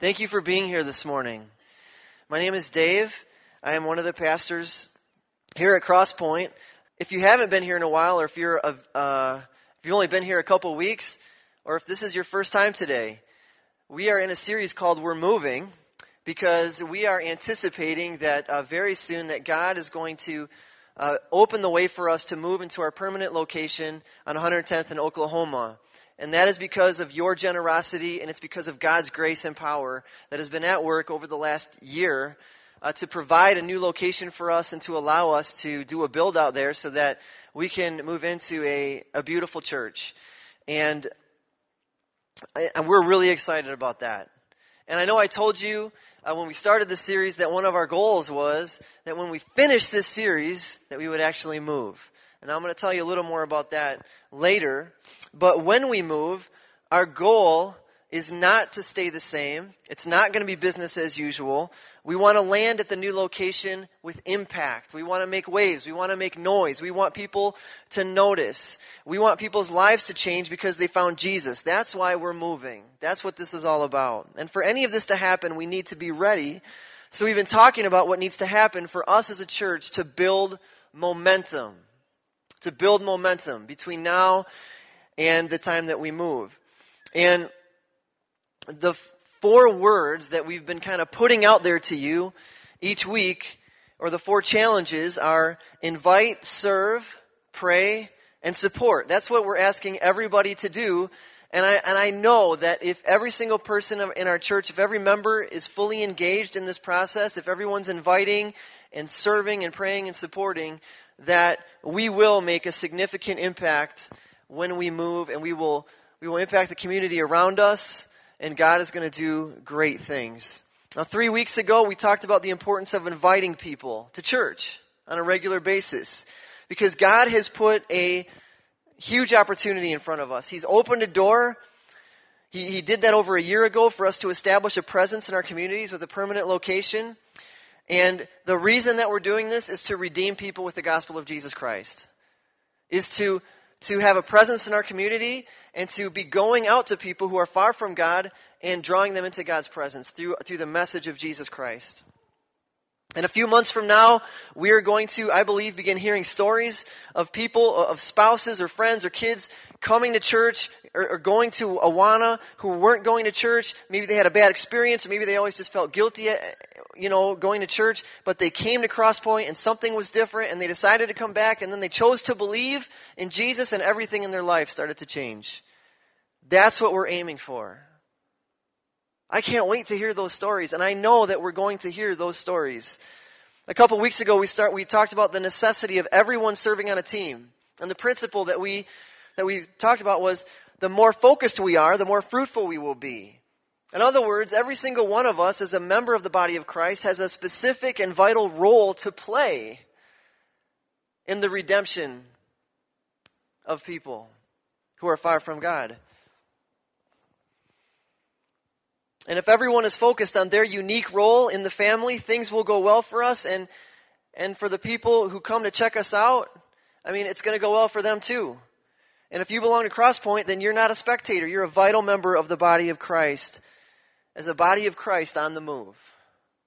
Thank you for being here this morning. My name is Dave. I am one of the pastors here at Crosspoint. If you haven't been here in a while, or if you're a, uh, if you've only been here a couple weeks, or if this is your first time today, we are in a series called "We're Moving," because we are anticipating that uh, very soon that God is going to uh, open the way for us to move into our permanent location on 110th in Oklahoma. And that is because of your generosity, and it's because of God's grace and power that has been at work over the last year uh, to provide a new location for us and to allow us to do a build out there so that we can move into a, a beautiful church. And, and we're really excited about that. And I know I told you uh, when we started the series that one of our goals was that when we finish this series, that we would actually move. And I'm going to tell you a little more about that later. But when we move, our goal is not to stay the same. It's not going to be business as usual. We want to land at the new location with impact. We want to make waves. We want to make noise. We want people to notice. We want people's lives to change because they found Jesus. That's why we're moving. That's what this is all about. And for any of this to happen, we need to be ready. So we've been talking about what needs to happen for us as a church to build momentum. To build momentum between now and the time that we move. And the four words that we've been kind of putting out there to you each week, or the four challenges, are invite, serve, pray, and support. That's what we're asking everybody to do. And I, and I know that if every single person in our church, if every member is fully engaged in this process, if everyone's inviting and serving and praying and supporting, that we will make a significant impact when we move and we will, we will impact the community around us and God is going to do great things. Now, three weeks ago, we talked about the importance of inviting people to church on a regular basis because God has put a huge opportunity in front of us. He's opened a door. He, he did that over a year ago for us to establish a presence in our communities with a permanent location. And the reason that we're doing this is to redeem people with the gospel of Jesus Christ. Is to to have a presence in our community and to be going out to people who are far from God and drawing them into God's presence through, through the message of Jesus Christ. In a few months from now, we are going to, I believe, begin hearing stories of people, of spouses or friends or kids coming to church or, or, going to Awana who weren't going to church. Maybe they had a bad experience, or maybe they always just felt guilty, uh, you know, going to church. But they came to Crosspoint and something was different, and they decided to come back, and then they chose to believe in Jesus, and everything in their life started to change. That's what we're aiming for. I can't wait to hear those stories, and I know that we're going to hear those stories. A couple weeks ago, we start we talked about the necessity of everyone serving on a team, and the principle that we that we talked about was the more focused we are, the more fruitful we will be. In other words, every single one of us, as a member of the body of Christ, has a specific and vital role to play in the redemption of people who are far from God. And if everyone is focused on their unique role in the family, things will go well for us. And, and for the people who come to check us out, I mean, it's going to go well for them too. And if you belong to Crosspoint, then you're not a spectator. You're a vital member of the body of Christ. As a body of Christ on the move.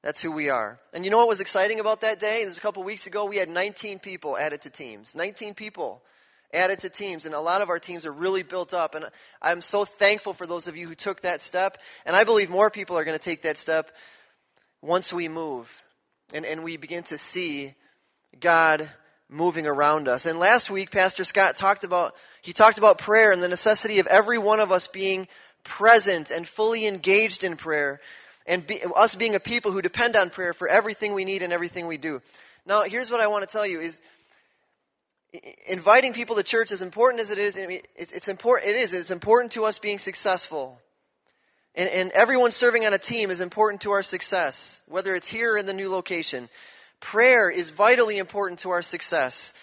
That's who we are. And you know what was exciting about that day? This was a couple weeks ago. We had 19 people added to teams. 19 people added to teams. And a lot of our teams are really built up. And I'm so thankful for those of you who took that step. And I believe more people are going to take that step once we move and, and we begin to see God moving around us. And last week, Pastor Scott talked about, he talked about prayer and the necessity of every one of us being present and fully engaged in prayer and be, us being a people who depend on prayer for everything we need and everything we do. Now, here's what I want to tell you is inviting people to church as important as it is, it's, it's important, it is, it's important to us being successful. And, and everyone serving on a team is important to our success, whether it's here or in the new location. Prayer is vitally important to our success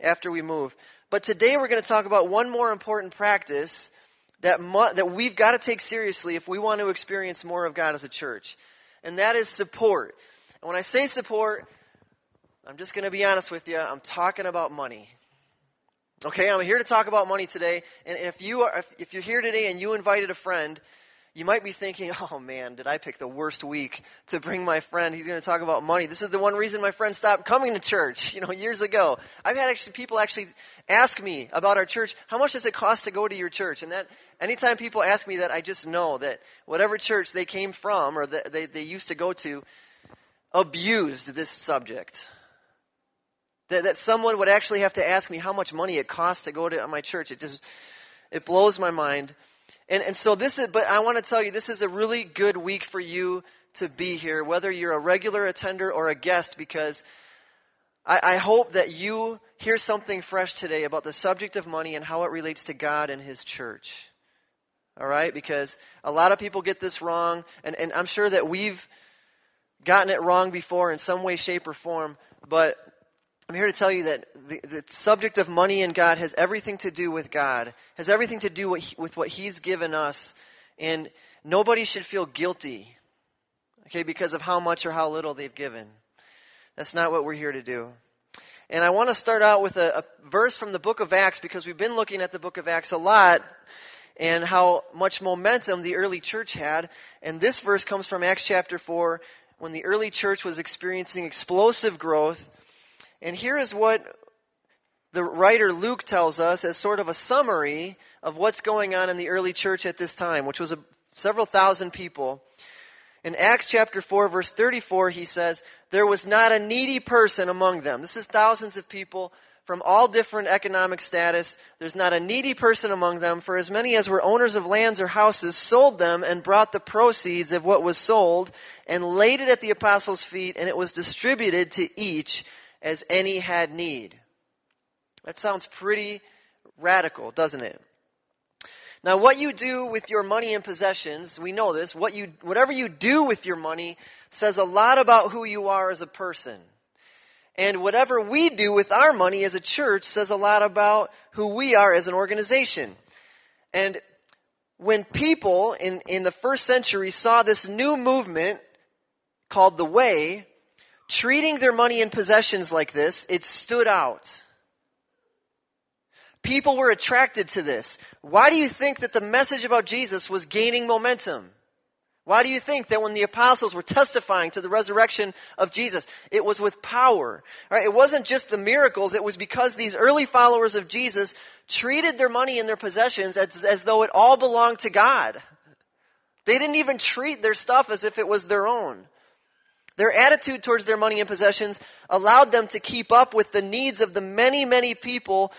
after we move. But today we're going to talk about one more important practice that, mu- that we've got to take seriously if we want to experience more of God as a church. And that is support. And when I say support, I'm just going to be honest with you. I'm talking about money. Okay, I'm here to talk about money today. And if you are, if, if you're here today and you invited a friend, you might be thinking, oh man, did I pick the worst week to bring my friend? He's going to talk about money. This is the one reason my friend stopped coming to church, you know, years ago. I've had actually people actually ask me about our church. How much does it cost to go to your church? And that, anytime people ask me that, I just know that whatever church they came from or they, they used to go to abused this subject. That, that someone would actually have to ask me how much money it costs to go to my church. It just, it blows my mind. And, and so this is, but I want to tell you, this is a really good week for you to be here, whether you're a regular attender or a guest, because I, I hope that you hear something fresh today about the subject of money and how it relates to God and His church. All right? Because a lot of people get this wrong, and, and I'm sure that we've gotten it wrong before in some way, shape, or form, but I'm here to tell you that the, the, subject of money and God has everything to do with God, has everything to do with, with what He's given us. And nobody should feel guilty, okay, because of how much or how little they've given. That's not what we're here to do. And I want to start out with a, a verse from the book of Acts because we've been looking at the book of Acts a lot and how much momentum the early church had. And this verse comes from Acts chapter 4 when the early church was experiencing explosive growth and here is what the writer Luke tells us as sort of a summary of what's going on in the early church at this time, which was a, several thousand people. In Acts chapter 4, verse 34, he says, There was not a needy person among them. This is thousands of people from all different economic status. There's not a needy person among them, for as many as were owners of lands or houses sold them and brought the proceeds of what was sold and laid it at the apostles' feet, and it was distributed to each as any had need. That sounds pretty radical, doesn't it? Now, what you do with your money and possessions, we know this, what you, whatever you do with your money says a lot about who you are as a person. And whatever we do with our money as a church says a lot about who we are as an organization. And when people in, in the first century saw this new movement called the Way, treating their money and possessions like this, it stood out. People were attracted to this. Why do you think that the message about Jesus was gaining momentum? Why do you think that when the apostles were testifying to the resurrection of Jesus, it was with power? Right? It wasn't just the miracles, it was because these early followers of Jesus treated their money and their possessions as, as though it all belonged to God. They didn't even treat their stuff as if it was their own. Their attitude towards their money and possessions allowed them to keep up with the needs of the many, many people,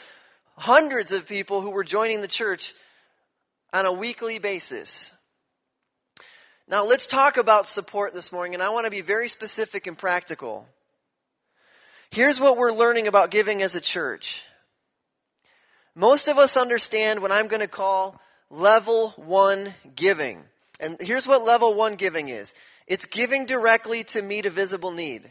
hundreds of people who were joining the church on a weekly basis. Now, let's talk about support this morning, and I want to be very specific and practical. Here's what we're learning about giving as a church. Most of us understand what I'm going to call level one giving. And here's what level one giving is it's giving directly to meet a visible need.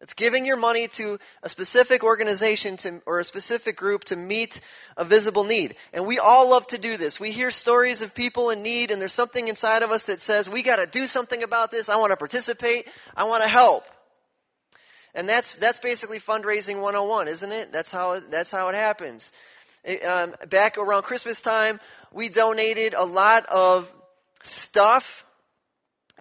It's giving your money to a specific organization to, or a specific group to meet a visible need. And we all love to do this. We hear stories of people in need and there's something inside of us that says, we gotta do something about this. I want to participate. I want to help. And that's, that's basically fundraising 101, isn't it? That's how it, that's how it happens. It, um, back around Christmas time, we donated a lot of stuff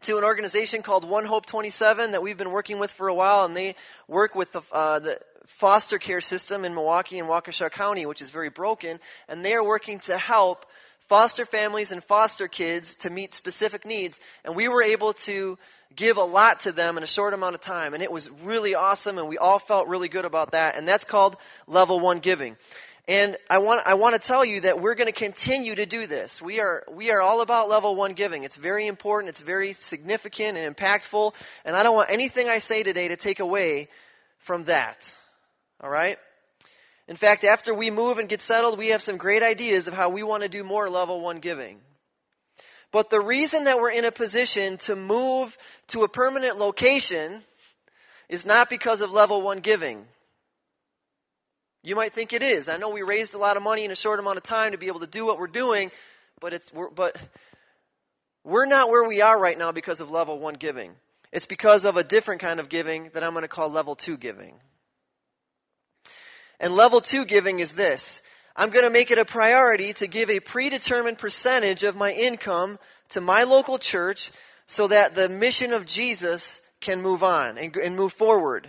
to an organization called One Hope 27 that we've been working with for a while, and they work with the, uh, the foster care system in Milwaukee and Waukesha County, which is very broken, and they are working to help foster families and foster kids to meet specific needs. And we were able to give a lot to them in a short amount of time, and it was really awesome, and we all felt really good about that. And that's called level one giving. And I want, I want to tell you that we're going to continue to do this. We are, we are all about level one giving. It's very important. It's very significant and impactful. And I don't want anything I say today to take away from that. All right? In fact, after we move and get settled, we have some great ideas of how we want to do more level one giving. But the reason that we're in a position to move to a permanent location is not because of level one giving. You might think it is. I know we raised a lot of money in a short amount of time to be able to do what we're doing, but it's we're, but we're not where we are right now because of level 1 giving. It's because of a different kind of giving that I'm going to call level 2 giving. And level 2 giving is this. I'm going to make it a priority to give a predetermined percentage of my income to my local church so that the mission of Jesus can move on and, and move forward.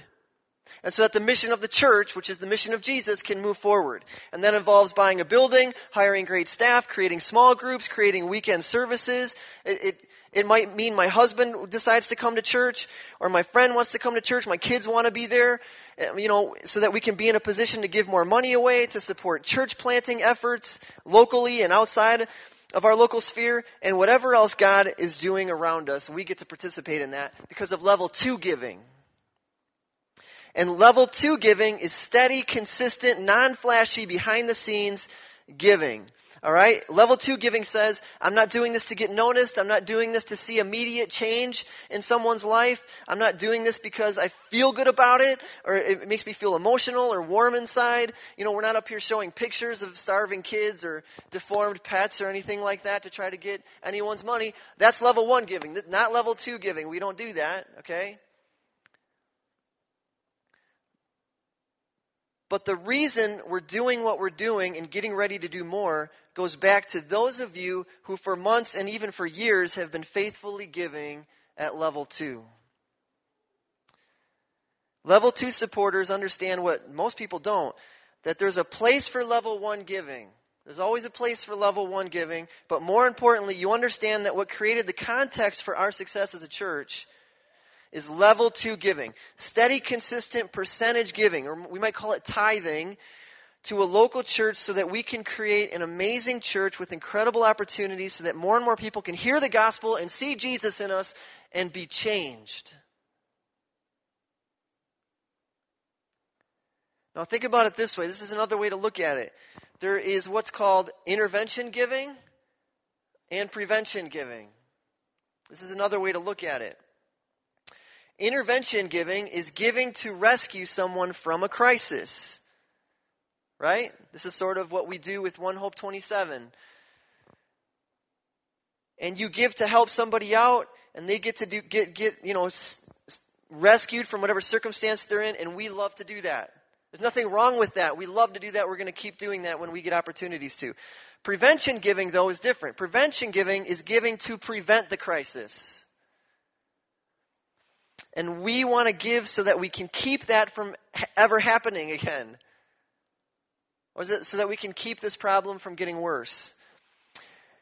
And so that the mission of the church, which is the mission of Jesus, can move forward. And that involves buying a building, hiring great staff, creating small groups, creating weekend services. It, it, it might mean my husband decides to come to church, or my friend wants to come to church, my kids want to be there, eh, you know, so that we can be in a position to give more money away to support church planting efforts locally and outside of our local sphere, and whatever else God is doing around us, we get to participate in that because of level two giving. And level two giving is steady, consistent, non-flashy, behind the scenes giving. Alright? Level two giving says, I'm not doing this to get noticed. I'm not doing this to see immediate change in someone's life. I'm not doing this because I feel good about it or it makes me feel emotional or warm inside. You know, we're not up here showing pictures of starving kids or deformed pets or anything like that to try to get anyone's money. That's level one giving, not level two giving. We don't do that, okay? But the reason we're doing what we're doing and getting ready to do more goes back to those of you who, for months and even for years, have been faithfully giving at level two. Level two supporters understand what most people don't that there's a place for level one giving. There's always a place for level one giving, but more importantly, you understand that what created the context for our success as a church is level two giving. Steady, consistent percentage giving, or we might call it tithing, to a local church so that we can create an amazing church with incredible opportunities so that more and more people can hear the gospel and see Jesus in us and be changed. Now, think about it this way this is another way to look at it. There is what's called intervention giving and prevention giving. This is another way to look at it. Intervention giving is giving to rescue someone from a crisis. Right? This is sort of what we do with One Hope 27. And you give to help somebody out, and they get to do, get, get, you know, s- rescued from whatever circumstance they're in, and we love to do that. There's nothing wrong with that. We love to do that. We're going to keep doing that when we get opportunities to. Prevention giving, though, is different. Prevention giving is giving to prevent the crisis. And we want to give so that we can keep that from ever happening again. Or is it so that we can keep this problem from getting worse?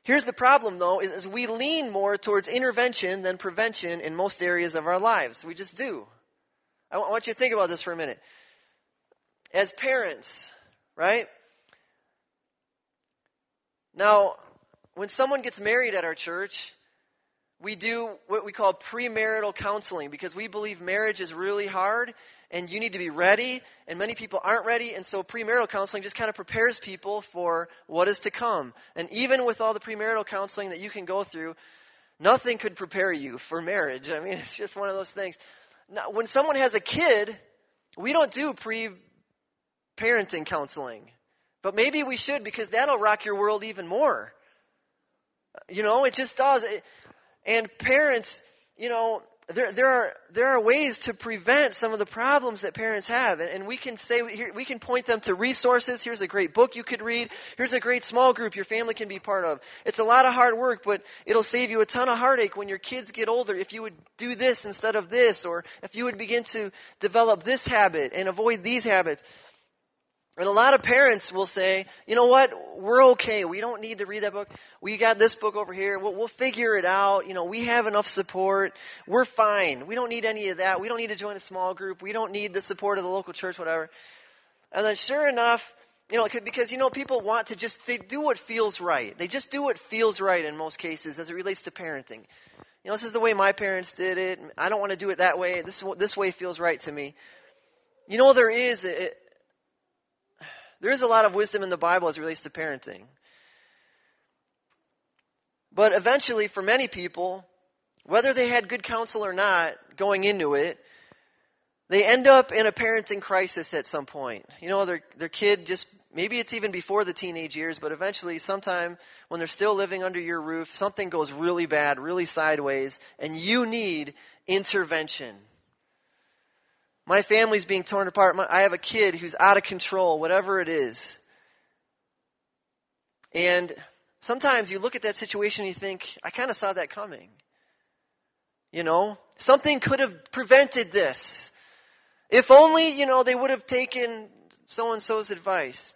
Here's the problem, though, is, is we lean more towards intervention than prevention in most areas of our lives. We just do. I want you to think about this for a minute. As parents, right? Now, when someone gets married at our church, we do what we call premarital counseling because we believe marriage is really hard and you need to be ready and many people aren't ready. And so premarital counseling just kind of prepares people for what is to come. And even with all the premarital counseling that you can go through nothing could prepare you for marriage. I mean it's just one of those things. Now, when someone has a kid we don't do pre parenting counseling but maybe we should because that'll rock your world even more. You know it just does. It, and parents, you know, there, there are there are ways to prevent some of the problems that parents have, and, and we can say we can point them to resources. Here's a great book you could read. Here's a great small group your family can be part of. It's a lot of hard work, but it'll save you a ton of heartache when your kids get older. If you would do this instead of this, or if you would begin to develop this habit and avoid these habits. And a lot of parents will say, you know what, we're okay. We don't need to read that book. We got this book over here. We'll, we'll, figure it out. You know, we have enough support. We're fine. We don't need any of that. We don't need to join a small group. We don't need the support of the local church, whatever. And then sure enough, you know, because, you know, people want to just, they do what feels right. They just do what feels right in most cases as it relates to parenting. You know, this is the way my parents did it. I don't want to do it that way. This, this way feels right to me. You know, there is, it, there is a lot of wisdom in the Bible as it relates to parenting. But eventually, for many people, whether they had good counsel or not going into it, they end up in a parenting crisis at some point. You know, their, their kid just, maybe it's even before the teenage years, but eventually, sometime when they're still living under your roof, something goes really bad, really sideways, and you need intervention. My family's being torn apart. I have a kid who's out of control, whatever it is. And sometimes you look at that situation and you think, I kind of saw that coming. You know, something could have prevented this. If only, you know, they would have taken so and so's advice.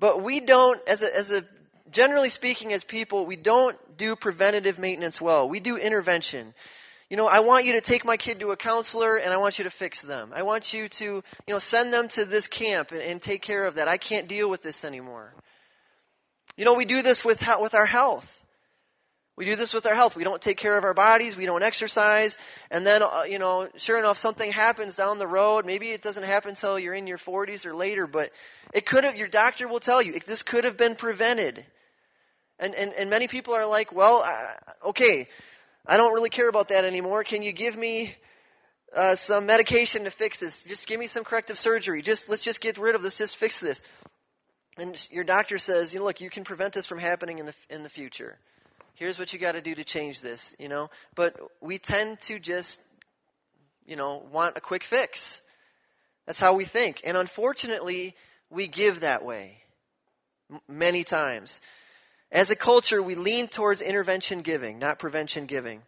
But we don't, as a, as a, generally speaking, as people, we don't do preventative maintenance well. We do intervention. You know, I want you to take my kid to a counselor and I want you to fix them. I want you to, you know, send them to this camp and, and take care of that. I can't deal with this anymore. You know, we do this with, with our health. We do this with our health. We don't take care of our bodies. We don't exercise. And then, uh, you know, sure enough, something happens down the road. Maybe it doesn't happen until you're in your 40s or later, but it could have, your doctor will tell you, this could have been prevented. And, and, and many people are like, well, uh, okay, I don't really care about that anymore. Can you give me uh, some medication to fix this? Just give me some corrective surgery. Just, let's just get rid of this. Just fix this. And your doctor says, you know, look, you can prevent this from happening in the, in the future here's what you got to do to change this, you know. But we tend to just, you know, want a quick fix. That's how we think. And unfortunately, we give that way many times. As a culture, we lean towards intervention giving, not prevention giving.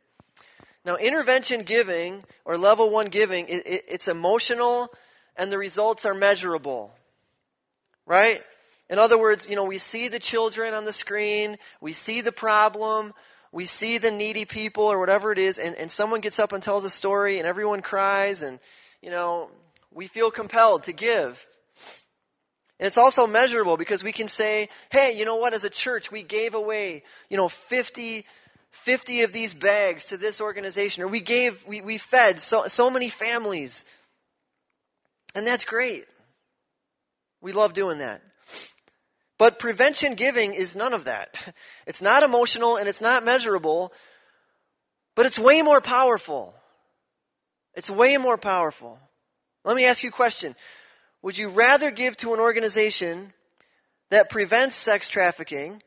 Now, intervention giving or level one giving, it, it, it's emotional and the results are measurable. Right? In other words, you know, we see the children on the screen, we see the problem, we see the needy people or whatever it is, and, and someone gets up and tells a story and everyone cries and, you know, we feel compelled to give. And it's also measurable because we can say, hey, you know what, as a church, we gave away, you know, 50, 50 of these bags to this organization, or we gave, we, we fed so, so many families. And that's great. We love doing that. But prevention giving is none of that. It's not emotional and it's not measurable, but it's way more powerful. It's way more powerful. Let me ask you a question. Would you rather give to an organization that prevents sex trafficking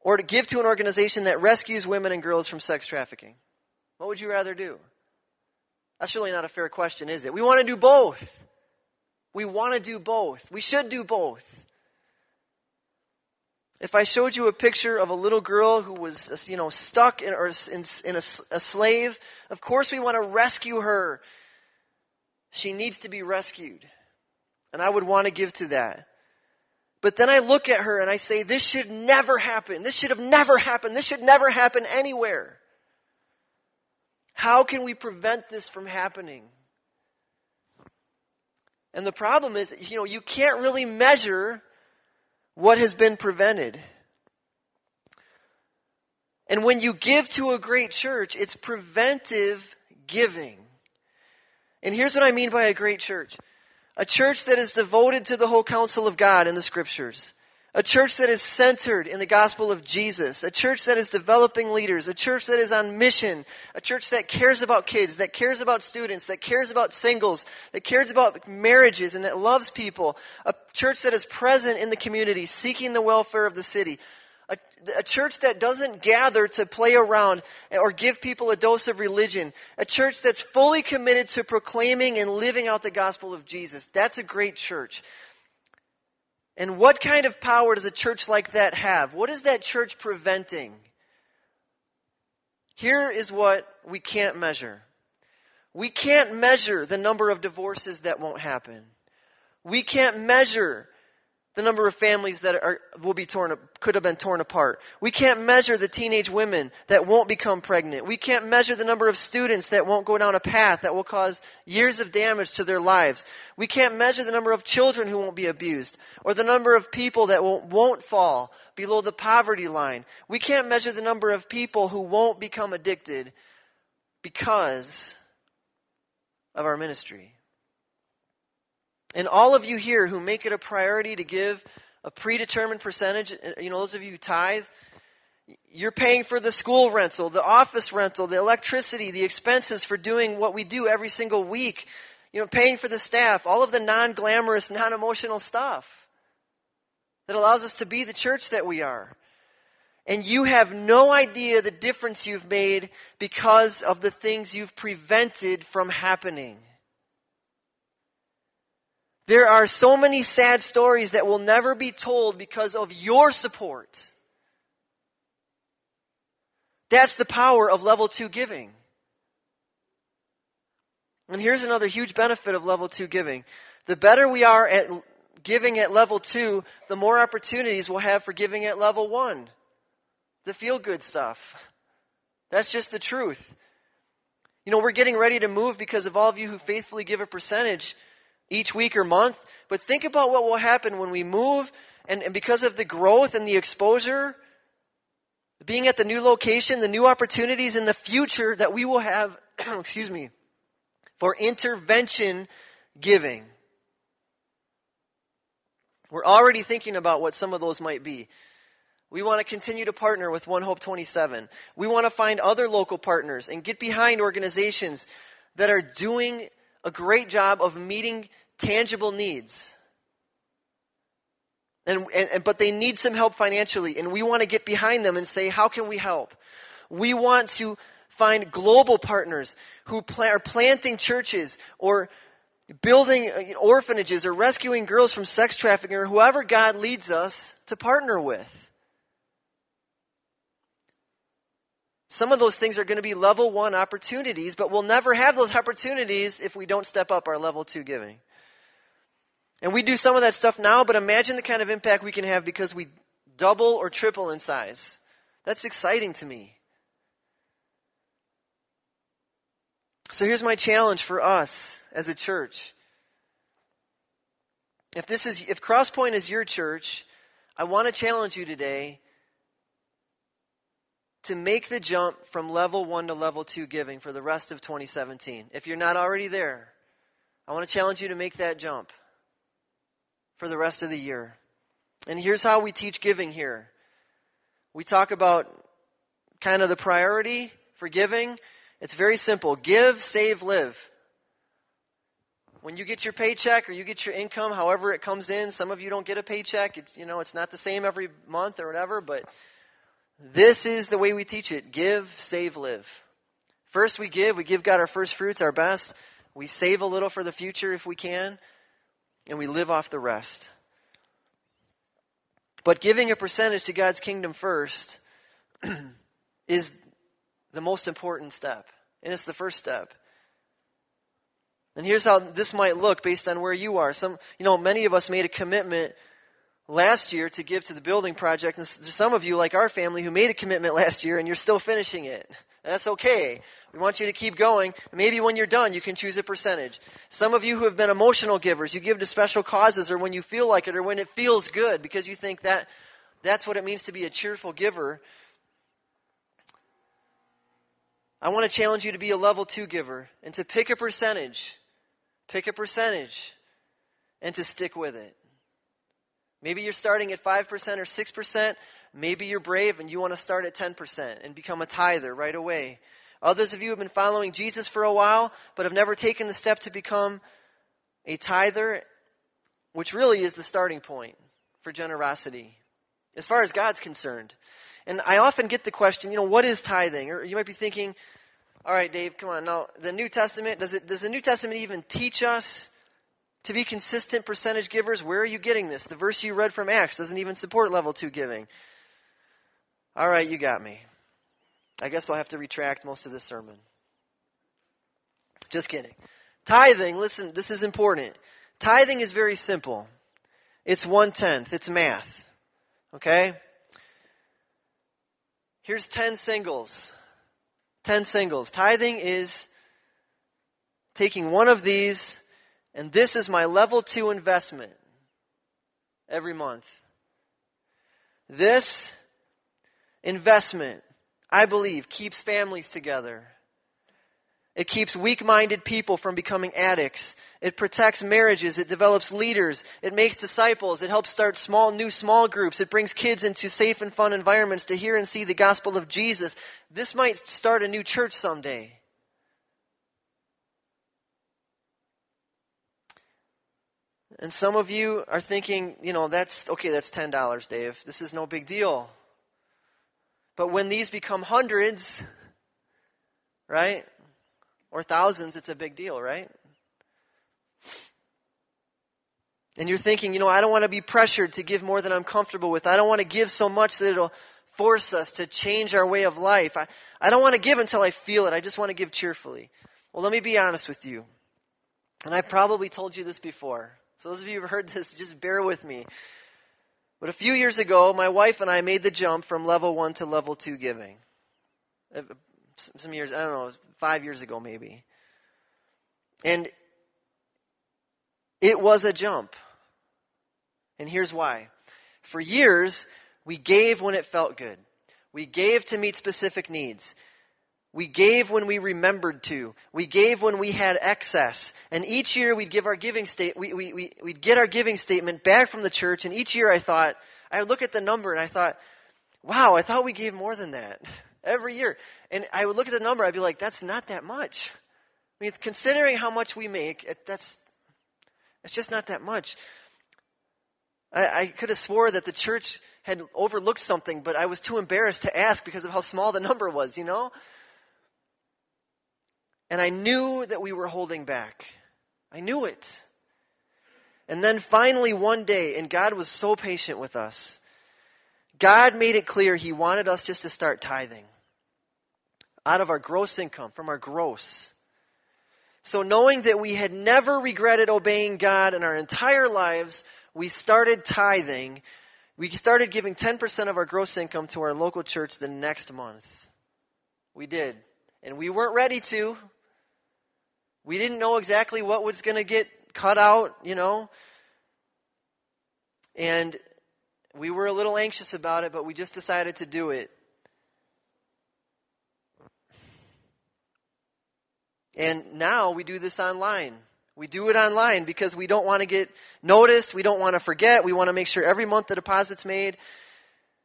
or to give to an organization that rescues women and girls from sex trafficking? What would you rather do? That's really not a fair question, is it? We want to do both. We want to do both. We should do both. If I showed you a picture of a little girl who was, you know, stuck in, or in, in a, a slave, of course we want to rescue her. She needs to be rescued. And I would want to give to that. But then I look at her and I say, this should never happen. This should have never happened. This should never happen anywhere. How can we prevent this from happening? And the problem is, you know, you can't really measure what has been prevented. And when you give to a great church, it's preventive giving. And here's what I mean by a great church. A church that is devoted to the whole counsel of God in the scriptures. A church that is centered in the gospel of Jesus. A church that is developing leaders. A church that is on mission. A church that cares about kids, that cares about students, that cares about singles, that cares about marriages, and that loves people. A church that is present in the community, seeking the welfare of the city. A, a, church that doesn't gather to play around or give people a dose of religion. A church that's fully committed to proclaiming and living out the gospel of Jesus. That's a great church. And what kind of power does a church like that have? What is that church preventing? Here is what we can't measure. We can't measure the number of divorces that won't happen. We can't measure the number of families that are, will be torn, could have been torn apart. We can't measure the teenage women that won't become pregnant. We can't measure the number of students that won't go down a path that will cause years of damage to their lives. We can't measure the number of children who won't be abused or the number of people that won't, won't fall below the poverty line. We can't measure the number of people who won't become addicted because of our ministry. And all of you here who make it a priority to give a predetermined percentage, you know, those of you who tithe, you're paying for the school rental, the office rental, the electricity, the expenses for doing what we do every single week, you know, paying for the staff, all of the non glamorous, non emotional stuff that allows us to be the church that we are. And you have no idea the difference you've made because of the things you've prevented from happening. There are so many sad stories that will never be told because of your support. That's the power of level two giving. And here's another huge benefit of level two giving. The better we are at giving at level two, the more opportunities we'll have for giving at level one. The feel good stuff. That's just the truth. You know, we're getting ready to move because of all of you who faithfully give a percentage each week or month. But think about what will happen when we move and, and because of the growth and the exposure, being at the new location, the new opportunities in the future that we will have, excuse me, for intervention giving. We're already thinking about what some of those might be. We want to continue to partner with One Hope 27. We want to find other local partners and get behind organizations that are doing a great job of meeting tangible needs. And, and, but they need some help financially, and we want to get behind them and say, how can we help? We want to find global partners who are planting churches or building uh, orphanages or rescuing girls from sex trafficking or whoever God leads us to partner with. Some of those things are going to be level one opportunities, but we'll never have those opportunities if we don't step up our level two giving. And we do some of that stuff now, but imagine the kind of impact we can have because we double or triple in size. That's exciting to me. So here's my challenge for us as a church. If this is if Crosspoint is your church, I want to challenge you today to make the jump from level 1 to level 2 giving for the rest of 2017. If you're not already there, I want to challenge you to make that jump for the rest of the year. And here's how we teach giving here. We talk about kind of the priority for giving. It's very simple. Give, save, live. When you get your paycheck or you get your income, however it comes in, some of you don't get a paycheck. It's, you know, it's not the same every month or whatever, but this is the way we teach it. Give, save, live. First we give, we give God our first fruits, our best. We save a little for the future if we can and we live off the rest. But giving a percentage to God's kingdom first is the most important step. And it's the first step. And here's how this might look based on where you are. Some, you know, many of us made a commitment last year to give to the building project. And there's some of you, like our family, who made a commitment last year and you're still finishing it. That's okay. We want you to keep going. Maybe when you're done, you can choose a percentage. Some of you who have been emotional givers, you give to special causes or when you feel like it or when it feels good because you think that that's what it means to be a cheerful giver. I want to challenge you to be a level two giver and to pick a percentage. Pick a percentage and to stick with it. Maybe you're starting at 5% or 6%. Maybe you're brave and you want to start at 10% and become a tither right away. Others of you have been following Jesus for a while, but have never taken the step to become a tither, which really is the starting point for generosity, as far as God's concerned. And I often get the question, you know, what is tithing? Or you might be thinking, all right, Dave, come on. Now, the New Testament, does, it, does the New Testament even teach us to be consistent percentage givers? Where are you getting this? The verse you read from Acts doesn't even support level two giving. All right, you got me. I guess I'll have to retract most of this sermon. Just kidding. Tithing, listen, this is important. Tithing is very simple. It's one tenth. It's math. Okay? Here's 10 singles. 10 singles. Tithing is taking one of these, and this is my level two investment every month. This investment, I believe, keeps families together. It keeps weak minded people from becoming addicts. It protects marriages. It develops leaders. It makes disciples. It helps start small, new small groups. It brings kids into safe and fun environments to hear and see the gospel of Jesus. This might start a new church someday. And some of you are thinking, you know, that's okay, that's $10, Dave. This is no big deal. But when these become hundreds, right? Or thousands, it's a big deal, right? And you're thinking, you know, I don't want to be pressured to give more than I'm comfortable with. I don't want to give so much that it'll force us to change our way of life. I, I don't want to give until I feel it. I just want to give cheerfully. Well, let me be honest with you. And I've probably told you this before. So those of you who've heard this, just bear with me. But a few years ago, my wife and I made the jump from level one to level two giving. Uh, some years, I don't know, five years ago maybe. And it was a jump. And here's why. For years, we gave when it felt good. We gave to meet specific needs. We gave when we remembered to. We gave when we had excess. And each year we'd give our giving state, we, we, we, we'd get our giving statement back from the church. And each year I thought, I would look at the number and I thought, wow, I thought we gave more than that every year. And I would look at the number, I'd be like, that's not that much. I mean, considering how much we make, it, that's, it's just not that much. I, I could have swore that the church had overlooked something, but I was too embarrassed to ask because of how small the number was, you know? And I knew that we were holding back. I knew it. And then finally, one day, and God was so patient with us, God made it clear He wanted us just to start tithing out of our gross income, from our gross. So, knowing that we had never regretted obeying God in our entire lives, we started tithing. We started giving 10% of our gross income to our local church the next month. We did. And we weren't ready to. We didn't know exactly what was going to get cut out, you know. And we were a little anxious about it, but we just decided to do it. And now we do this online. We do it online because we don't want to get noticed. We don't want to forget. We want to make sure every month the deposit's made.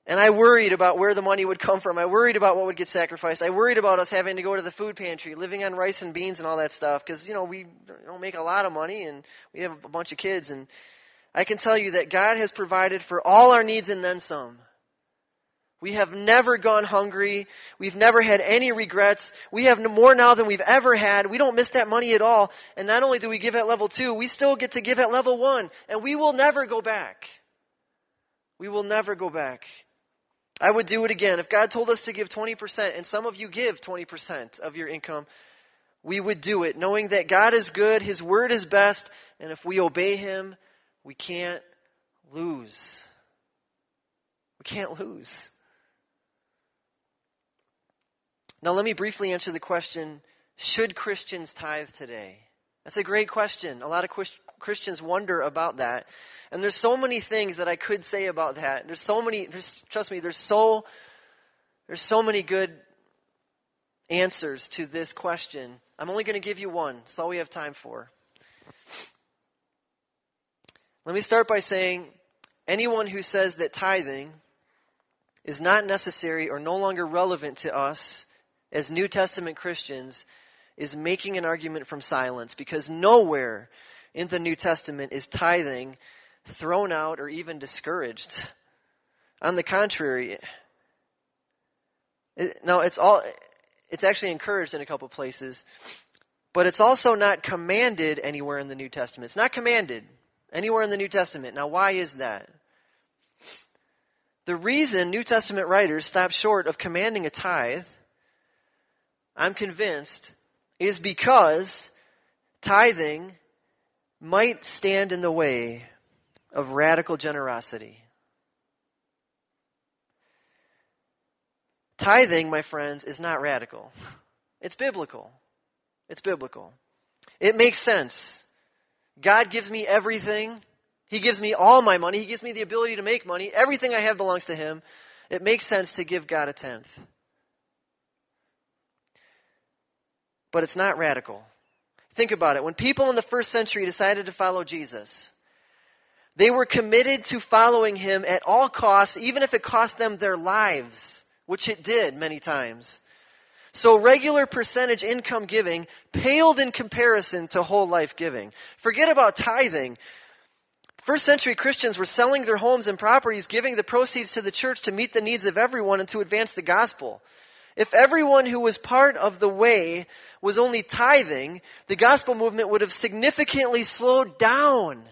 And I worried about where the money would come from. I worried about what would get sacrificed. I worried about us having to go to the food pantry, living on rice and beans and all that stuff. Because, you know, we don't make a lot of money and we have a bunch of kids. And I can tell you that God has provided for all our needs and then some. We have never gone hungry. We've never had any regrets. We have more now than we've ever had. We don't miss that money at all. And not only do we give at level two, we still get to give at level one. And we will never go back. We will never go back. I would do it again. If God told us to give 20%, and some of you give 20% of your income, we would do it, knowing that God is good, His word is best, and if we obey Him, we can't lose. We can't lose. Now, let me briefly answer the question should Christians tithe today? That's a great question. A lot of Christians wonder about that. And there's so many things that I could say about that. There's so many, there's, trust me, there's so, there's so many good answers to this question. I'm only going to give you one. That's all we have time for. Let me start by saying anyone who says that tithing is not necessary or no longer relevant to us as New Testament Christians is making an argument from silence because nowhere in the New Testament is tithing thrown out or even discouraged. On the contrary, it, no, it's all it's actually encouraged in a couple places, but it's also not commanded anywhere in the New Testament. It's not commanded anywhere in the New Testament. Now, why is that? The reason New Testament writers stop short of commanding a tithe, I'm convinced, is because tithing might stand in the way of radical generosity. Tithing, my friends, is not radical. It's biblical. It's biblical. It makes sense. God gives me everything. He gives me all my money. He gives me the ability to make money. Everything I have belongs to Him. It makes sense to give God a tenth. But it's not radical. Think about it. When people in the first century decided to follow Jesus, they were committed to following him at all costs, even if it cost them their lives, which it did many times. So regular percentage income giving paled in comparison to whole life giving. Forget about tithing. First century Christians were selling their homes and properties, giving the proceeds to the church to meet the needs of everyone and to advance the gospel. If everyone who was part of the way was only tithing, the gospel movement would have significantly slowed down.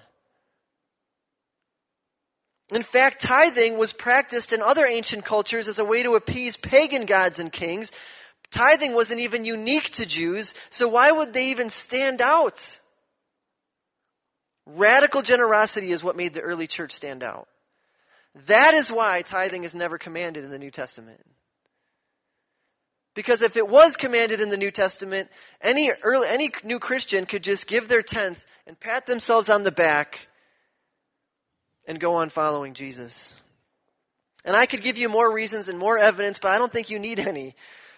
In fact, tithing was practiced in other ancient cultures as a way to appease pagan gods and kings. Tithing wasn't even unique to Jews, so why would they even stand out? Radical generosity is what made the early church stand out. That is why tithing is never commanded in the New Testament. Because if it was commanded in the New Testament, any early, any new Christian could just give their tenth and pat themselves on the back and go on following Jesus. And I could give you more reasons and more evidence, but I don't think you need any.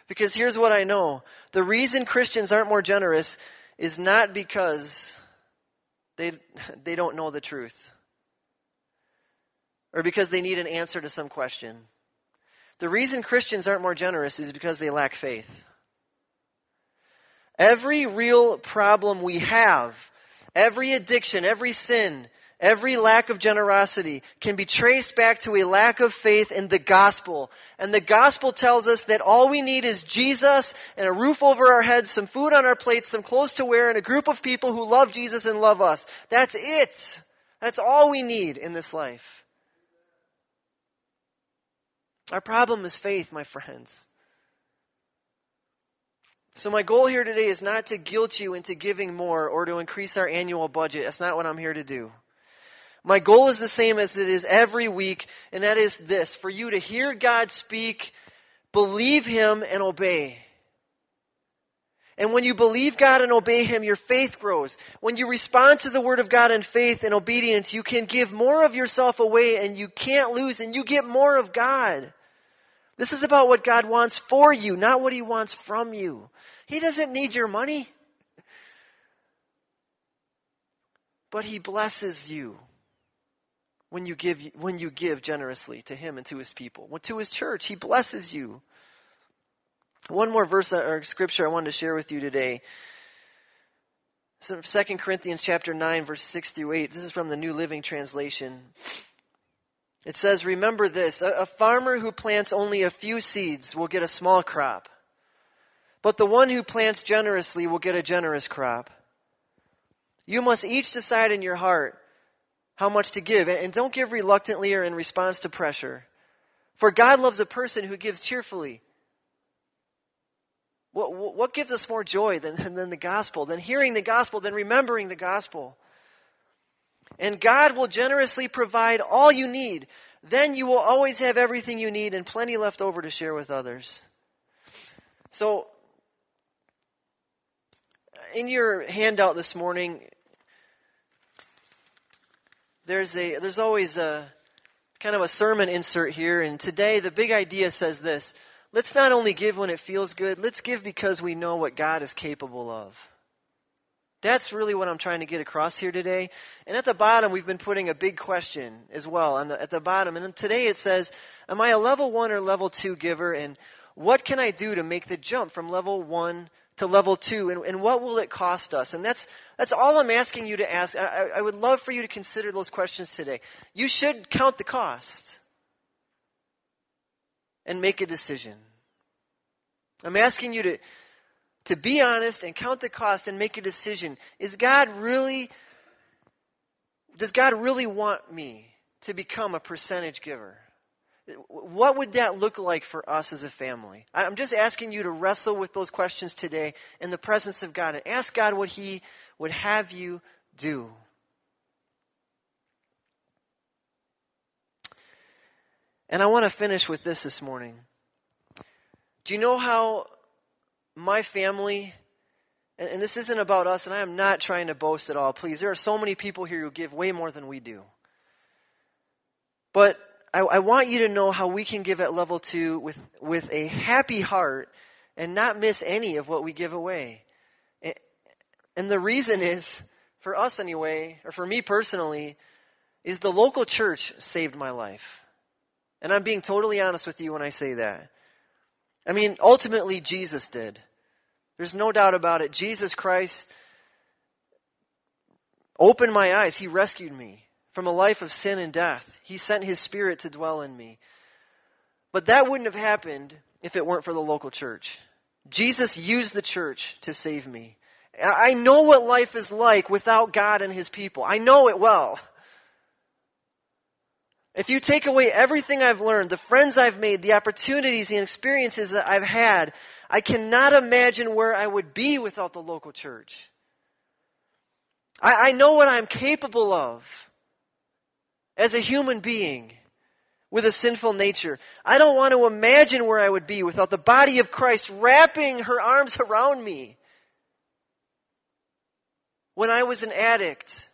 Because here's what I know. The reason Christians aren't more generous is not because they, they don't know the truth or because they need an answer to some question. The reason Christians aren't more generous is because they lack faith. Every real problem we have, every addiction, every sin, every lack of generosity can be traced back to a lack of faith in the gospel. And the gospel tells us that all we need is Jesus and a roof over our heads, some food on our plates, some clothes to wear, and a group of people who love Jesus and love us. That's it. That's all we need in this life. Our problem is faith, my friends. So, my goal here today is not to guilt you into giving more or to increase our annual budget. That's not what I'm here to do. My goal is the same as it is every week, and that is this for you to hear God speak, believe Him, and obey. And when you believe God and obey Him, your faith grows. When you respond to the Word of God in faith and obedience, you can give more of yourself away and you can't lose, and you get more of God. This is about what God wants for you, not what He wants from you. He doesn't need your money, but He blesses you when you give, when you give generously to Him and to His people. To His church, He blesses you. One more verse or scripture I wanted to share with you today. 2 Corinthians chapter 9 verse 6 through 8. This is from the New Living Translation. It says, remember this, a, a farmer who plants only a few seeds will get a small crop. But the one who plants generously will get a generous crop. You must each decide in your heart how much to give, and don't give reluctantly or in response to pressure. For God loves a person who gives cheerfully. What, what gives us more joy than, than the gospel, than hearing the gospel, than remembering the gospel? And God will generously provide all you need. Then you will always have everything you need and plenty left over to share with others. So, in your handout this morning, there's a there's always a kind of a sermon insert here, and today the big idea says this: Let's not only give when it feels good, let's give because we know what God is capable of. That's really what I'm trying to get across here today. And at the bottom, we've been putting a big question as well the, at the bottom. And today it says, Am I a level one or level two giver? And what can I do to make the jump from level one to level two? And, and what will it cost us? And that's, that's all I'm asking you to ask. I, I would love for you to consider those questions today. You should count the cost and make a decision. I'm asking you to to be honest and count the cost and make a decision. Is God really, does God really want me to become a percentage giver? What would that look like for us as a family? I'm just asking you to wrestle with those questions today in the presence of God and ask God what He would have you do. And I want to finish with this this morning. Do you know how my family, and, and this isn't about us, and I am not trying to boast at all, please. There are so many people here who give way more than we do. But I, I want you to know how we can give at level two with, with a happy heart and not miss any of what we give away. And the reason is, for us anyway, or for me personally, is the local church saved my life. And I'm being totally honest with you when I say that. I mean, ultimately, Jesus did. There's no doubt about it. Jesus Christ opened my eyes. He rescued me from a life of sin and death. He sent His Spirit to dwell in me. But that wouldn't have happened if it weren't for the local church. Jesus used the church to save me. I know what life is like without God and His people. I know it well. if you take away everything I've learned, the friends I've made, the opportunities, the experiences that I've had, I cannot imagine where I would be without the local church. I, I know what I'm capable of as a human being with a sinful nature. I don't want to imagine where I would be without the body of Christ wrapping her arms around me. When I was an addict,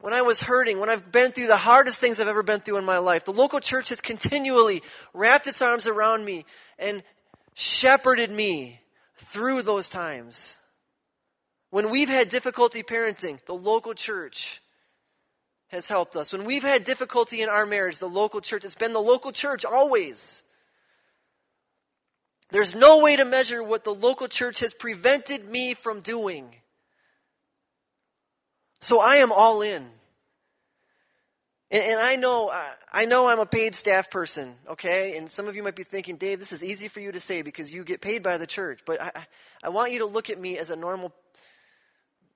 when I was hurting, when I've been through the hardest things I've ever been through in my life, the local church has continually wrapped its arms around me and shepherded me through those times. When we've had difficulty parenting, the local church has helped us. When we've had difficulty in our marriage, the local church, it's been the local church always. There's no way to measure what the local church has prevented me from doing. So I am all in. And, and, I know, uh, I know I'm a paid staff person, okay? And some of you might be thinking, Dave, this is easy for you to say because you get paid by the church. But I, I want you to look at me as a normal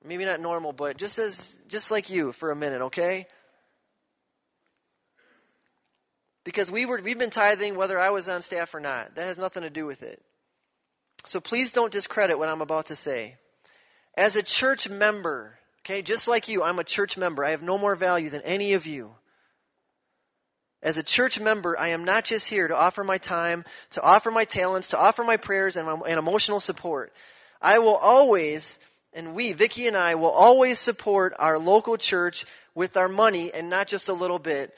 maybe not normal, but just as just like you for a minute, okay? Because we were we've been tithing whether I was on staff or not. That has nothing to do with it. So please don't discredit what I'm about to say. As a church member, okay, just like you, I'm a church member. I have no more value than any of you. As a church member, I am not just here to offer my time, to offer my talents, to offer my prayers and, and emotional support. I will always and we, Vicki and I, will always support our local church with our money and not just a little bit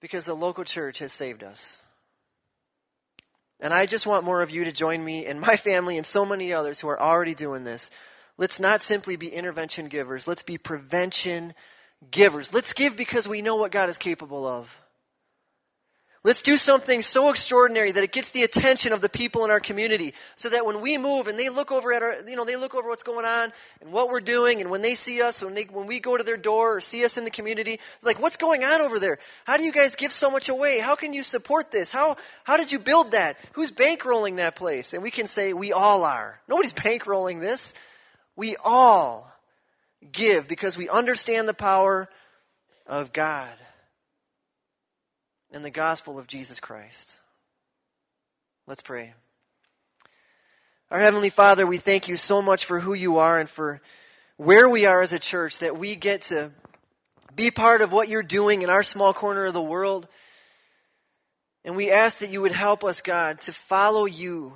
because the local church has saved us. And I just want more of you to join me and my family and so many others who are already doing this. Let's not simply be intervention givers. Let's be prevention givers. Let's give because we know what God is capable of. Let's do something so extraordinary that it gets the attention of the people in our community so that when we move and they look over at our, you know, they look over what's going on and what we're doing and when they see us, when they, when we go to their door or see us in the community, like, what's going on over there? How do you guys give so much away? How can you support this? How, how did you build that? Who's bankrolling that place? And we can say, we all are. Nobody's bankrolling this. We all give because we understand the power of God and the gospel of Jesus Christ. Let's pray. Our Heavenly Father, we thank you so much for who you are and for where we are as a church, that we get to be part of what you're doing in our small corner of the world. And we ask that you would help us, God, to follow you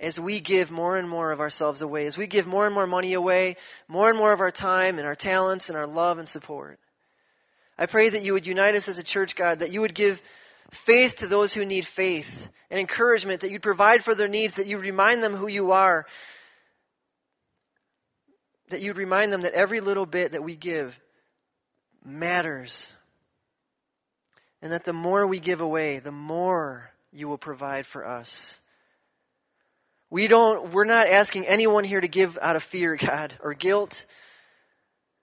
as we give more and more of ourselves away, as we give more and more money away, more and more of our time and our talents and our love and support. I pray that you would unite us as a church, God, that you would give faith to those who need faith and encouragement, that you'd provide for their needs, that you'd remind them who you are, that you'd remind them that every little bit that we give matters. And that the more we give away, the more you will provide for us. We don't, we're not asking anyone here to give out of fear, God, or guilt.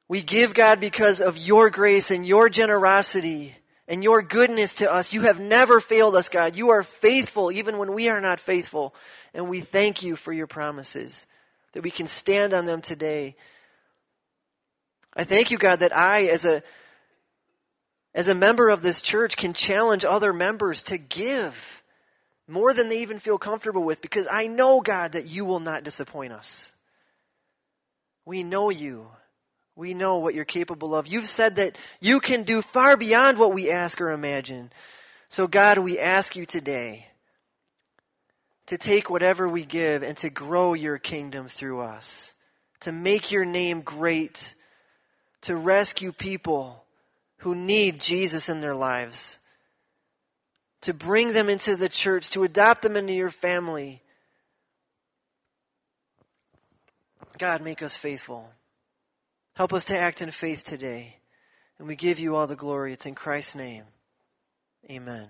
We give, God, because of your grace and your generosity and your goodness to us. You have never failed us, God. You are faithful even when we are not faithful. And we thank you for your promises, that we can stand on them today. I thank you, God, that I, as a, as a member of this church, can challenge other members to give more than they even feel comfortable with because I know, God, that you will not disappoint us. We know you. We know what you're capable of. You've said that you can do far beyond what we ask or imagine. So, God, we ask you today to take whatever we give and to grow your kingdom through us, to make your name great, to rescue people who need Jesus in their lives, to bring them into the church, to adopt them into your family. God, make us faithful. Help us to act in faith today. And we give you all the glory. It's in Christ's name. Amen.